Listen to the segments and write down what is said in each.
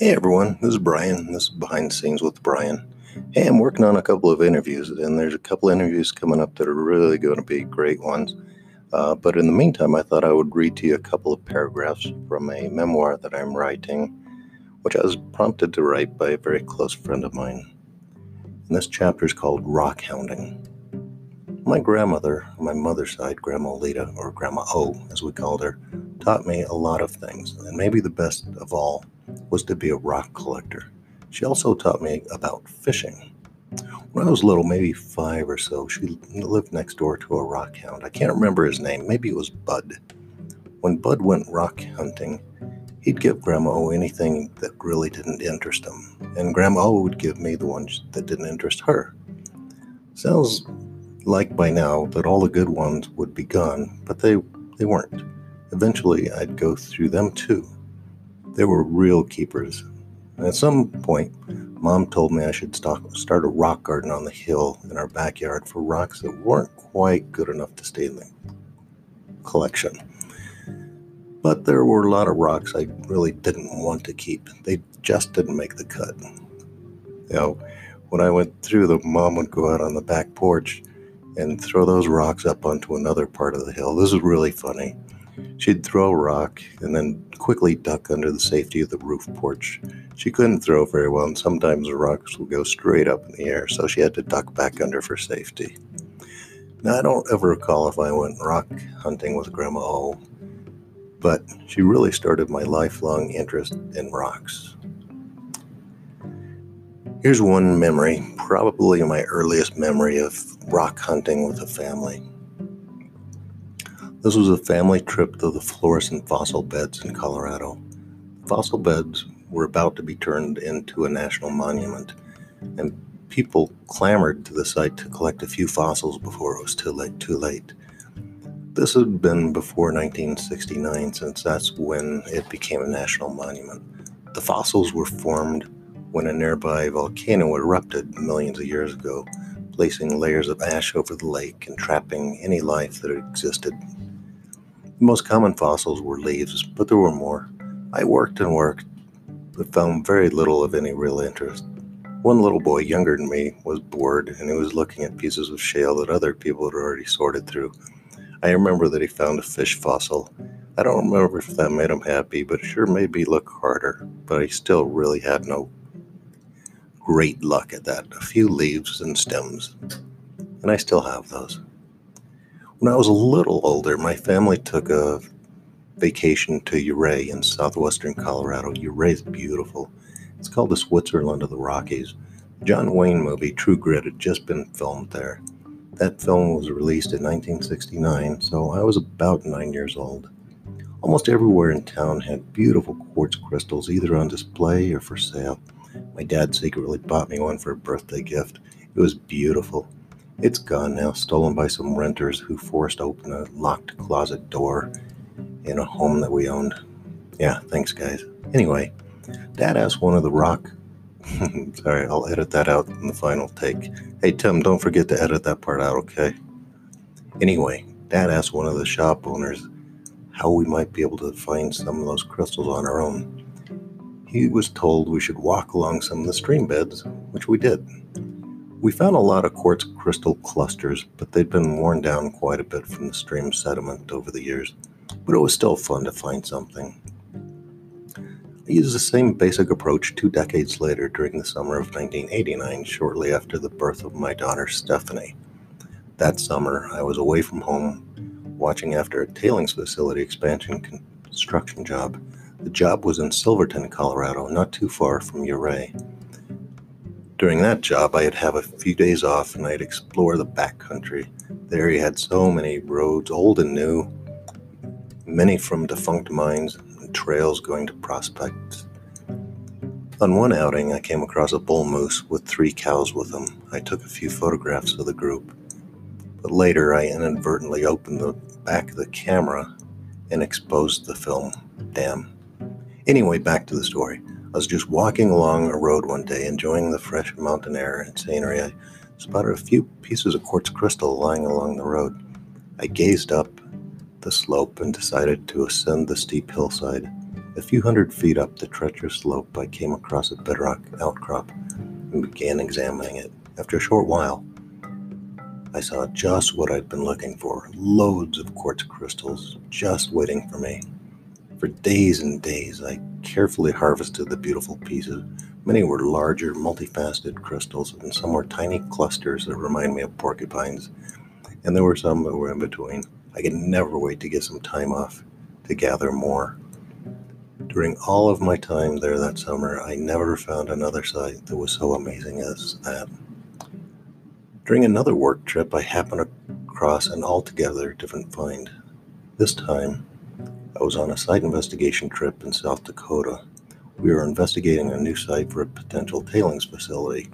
Hey everyone, this is Brian. This is Behind the Scenes with Brian. Hey, I'm working on a couple of interviews, and there's a couple interviews coming up that are really going to be great ones. Uh, but in the meantime, I thought I would read to you a couple of paragraphs from a memoir that I'm writing, which I was prompted to write by a very close friend of mine. And this chapter is called Rock Hounding. My grandmother, on my mother's side, Grandma Lita, or Grandma O, as we called her, taught me a lot of things, and maybe the best of all was to be a rock collector. She also taught me about fishing. When I was little, maybe five or so, she lived next door to a rock hound. I can't remember his name. Maybe it was Bud. When Bud went rock hunting, he'd give Grandma O anything that really didn't interest him, and Grandma O would give me the ones that didn't interest her. Sounds like by now that all the good ones would be gone, but they, they weren't. Eventually, I'd go through them too. They were real keepers. And at some point, Mom told me I should start a rock garden on the hill in our backyard for rocks that weren't quite good enough to stay in the collection. But there were a lot of rocks I really didn't want to keep. They just didn't make the cut. You know, when I went through them, Mom would go out on the back porch and throw those rocks up onto another part of the hill. This is really funny. She'd throw a rock and then quickly duck under the safety of the roof porch. She couldn't throw very well, and sometimes the rocks would go straight up in the air, so she had to duck back under for safety. Now, I don't ever recall if I went rock hunting with Grandma O, but she really started my lifelong interest in rocks. Here's one memory, probably my earliest memory of rock hunting with a family. This was a family trip to the Florissant fossil beds in Colorado. The fossil beds were about to be turned into a national monument, and people clamored to the site to collect a few fossils before it was too late. Too late. This had been before 1969, since that's when it became a national monument. The fossils were formed when a nearby volcano erupted millions of years ago, placing layers of ash over the lake and trapping any life that existed the most common fossils were leaves, but there were more. I worked and worked, but found very little of any real interest. One little boy younger than me was bored and he was looking at pieces of shale that other people had already sorted through. I remember that he found a fish fossil. I don't remember if that made him happy, but it sure made me look harder. But I still really had no great luck at that. A few leaves and stems. And I still have those. When I was a little older, my family took a vacation to Ouray in southwestern Colorado. Ouray is beautiful. It's called the Switzerland of the Rockies. The John Wayne movie True Grit had just been filmed there. That film was released in 1969, so I was about nine years old. Almost everywhere in town had beautiful quartz crystals, either on display or for sale. My dad secretly bought me one for a birthday gift. It was beautiful. It's gone now, stolen by some renters who forced open a locked closet door in a home that we owned. Yeah, thanks, guys. Anyway, Dad asked one of the rock. Sorry, I'll edit that out in the final take. Hey, Tim, don't forget to edit that part out, okay? Anyway, Dad asked one of the shop owners how we might be able to find some of those crystals on our own. He was told we should walk along some of the stream beds, which we did. We found a lot of quartz crystal clusters, but they'd been worn down quite a bit from the stream sediment over the years. But it was still fun to find something. I used the same basic approach two decades later during the summer of 1989, shortly after the birth of my daughter Stephanie. That summer, I was away from home watching after a tailings facility expansion construction job. The job was in Silverton, Colorado, not too far from Ouray. During that job, I'd have a few days off and I'd explore the backcountry. There, he had so many roads, old and new, many from defunct mines and trails going to prospects. On one outing, I came across a bull moose with three cows with him. I took a few photographs of the group, but later I inadvertently opened the back of the camera and exposed the film. Damn. Anyway, back to the story. I was just walking along a road one day, enjoying the fresh mountain air and scenery. I spotted a few pieces of quartz crystal lying along the road. I gazed up the slope and decided to ascend the steep hillside. A few hundred feet up the treacherous slope, I came across a bedrock outcrop and began examining it. After a short while, I saw just what I'd been looking for loads of quartz crystals just waiting for me. For days and days, I carefully harvested the beautiful pieces. Many were larger, multifaceted crystals, and some were tiny clusters that remind me of porcupines. And there were some that were in between. I could never wait to get some time off to gather more. During all of my time there that summer, I never found another site that was so amazing as that. During another work trip, I happened across an altogether different find. This time, I was on a site investigation trip in South Dakota. We were investigating a new site for a potential tailings facility,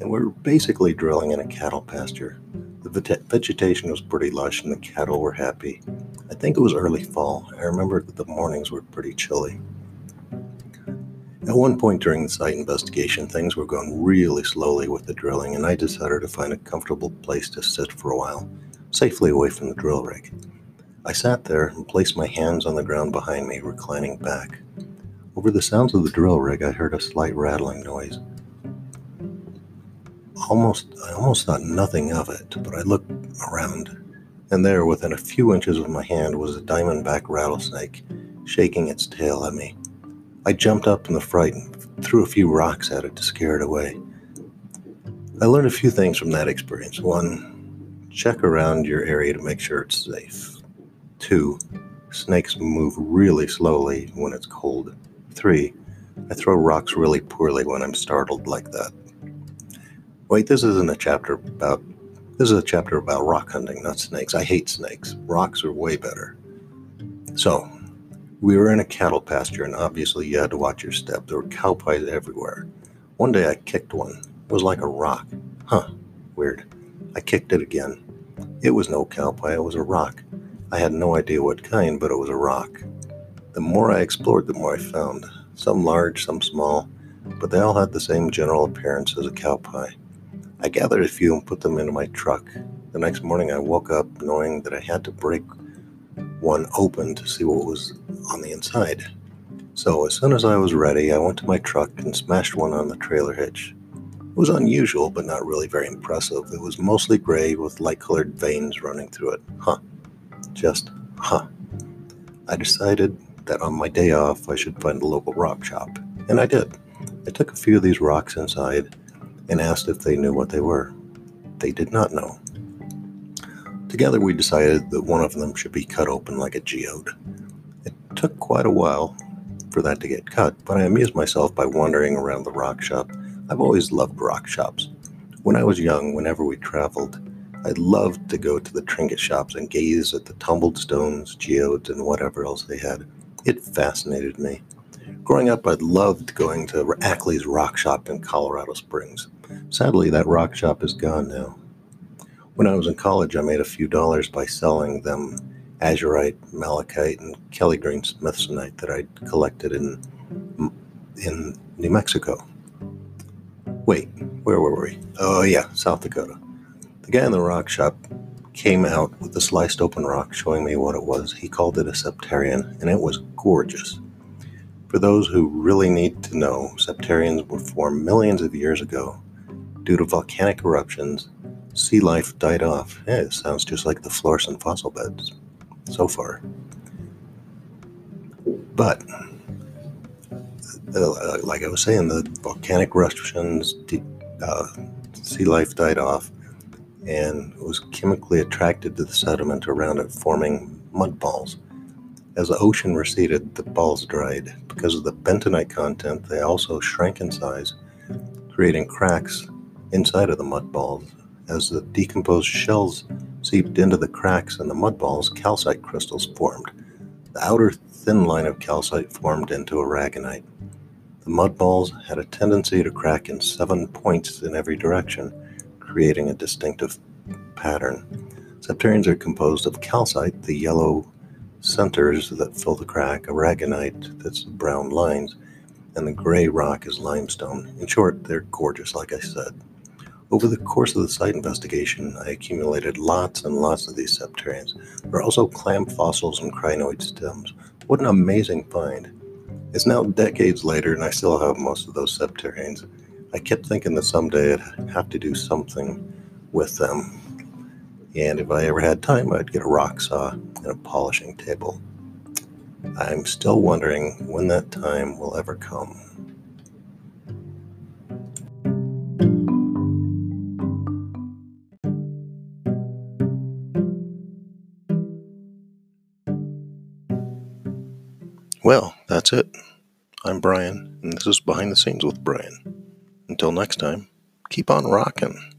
and we were basically drilling in a cattle pasture. The vegetation was pretty lush and the cattle were happy. I think it was early fall. I remember that the mornings were pretty chilly. At one point during the site investigation, things were going really slowly with the drilling, and I decided to find a comfortable place to sit for a while, safely away from the drill rig. I sat there and placed my hands on the ground behind me, reclining back. Over the sounds of the drill rig, I heard a slight rattling noise. Almost, I almost thought nothing of it, but I looked around, and there, within a few inches of my hand, was a diamondback rattlesnake, shaking its tail at me. I jumped up in the fright and threw a few rocks at it to scare it away. I learned a few things from that experience. One, check around your area to make sure it's safe. Two, snakes move really slowly when it's cold. Three, I throw rocks really poorly when I'm startled like that. Wait, this isn't a chapter about this is a chapter about rock hunting, not snakes. I hate snakes. Rocks are way better. So, we were in a cattle pasture, and obviously you had to watch your step. There were cow pies everywhere. One day I kicked one. It was like a rock. Huh, weird. I kicked it again. It was no cow pie, it was a rock. I had no idea what kind, but it was a rock. The more I explored, the more I found. Some large, some small, but they all had the same general appearance as a cow pie. I gathered a few and put them into my truck. The next morning, I woke up knowing that I had to break one open to see what was on the inside. So, as soon as I was ready, I went to my truck and smashed one on the trailer hitch. It was unusual, but not really very impressive. It was mostly gray with light colored veins running through it. Huh. Just, huh. I decided that on my day off I should find a local rock shop, and I did. I took a few of these rocks inside and asked if they knew what they were. They did not know. Together, we decided that one of them should be cut open like a geode. It took quite a while for that to get cut, but I amused myself by wandering around the rock shop. I've always loved rock shops. When I was young, whenever we traveled, I loved to go to the trinket shops and gaze at the tumbled stones, geodes, and whatever else they had. It fascinated me. Growing up, I loved going to Ackley's Rock Shop in Colorado Springs. Sadly, that rock shop is gone now. When I was in college, I made a few dollars by selling them azurite, malachite, and Kelly Green smithsonite that I'd collected in in New Mexico. Wait, where were we? Oh yeah, South Dakota. The guy in the rock shop came out with a sliced open rock showing me what it was. He called it a septarian, and it was gorgeous. For those who really need to know, septarians were formed millions of years ago due to volcanic eruptions sea life died off. Yeah, it sounds just like the Florissant fossil beds so far. But, uh, like I was saying, the volcanic eruptions, uh, sea life died off, and was chemically attracted to the sediment around it, forming mud balls. As the ocean receded, the balls dried. Because of the bentonite content, they also shrank in size, creating cracks inside of the mud balls as the decomposed shells seeped into the cracks in the mud balls, calcite crystals formed. The outer thin line of calcite formed into aragonite. The mud balls had a tendency to crack in seven points in every direction, creating a distinctive pattern. Septarians are composed of calcite, the yellow centers that fill the crack, aragonite, that's the brown lines, and the gray rock is limestone. In short, they're gorgeous, like I said. Over the course of the site investigation, I accumulated lots and lots of these septarians. There are also clam fossils and crinoid stems. What an amazing find! It's now decades later, and I still have most of those septarians. I kept thinking that someday I'd have to do something with them. And if I ever had time, I'd get a rock saw and a polishing table. I'm still wondering when that time will ever come. Well, that's it. I'm Brian, and this is Behind the Scenes with Brian. Until next time, keep on rocking.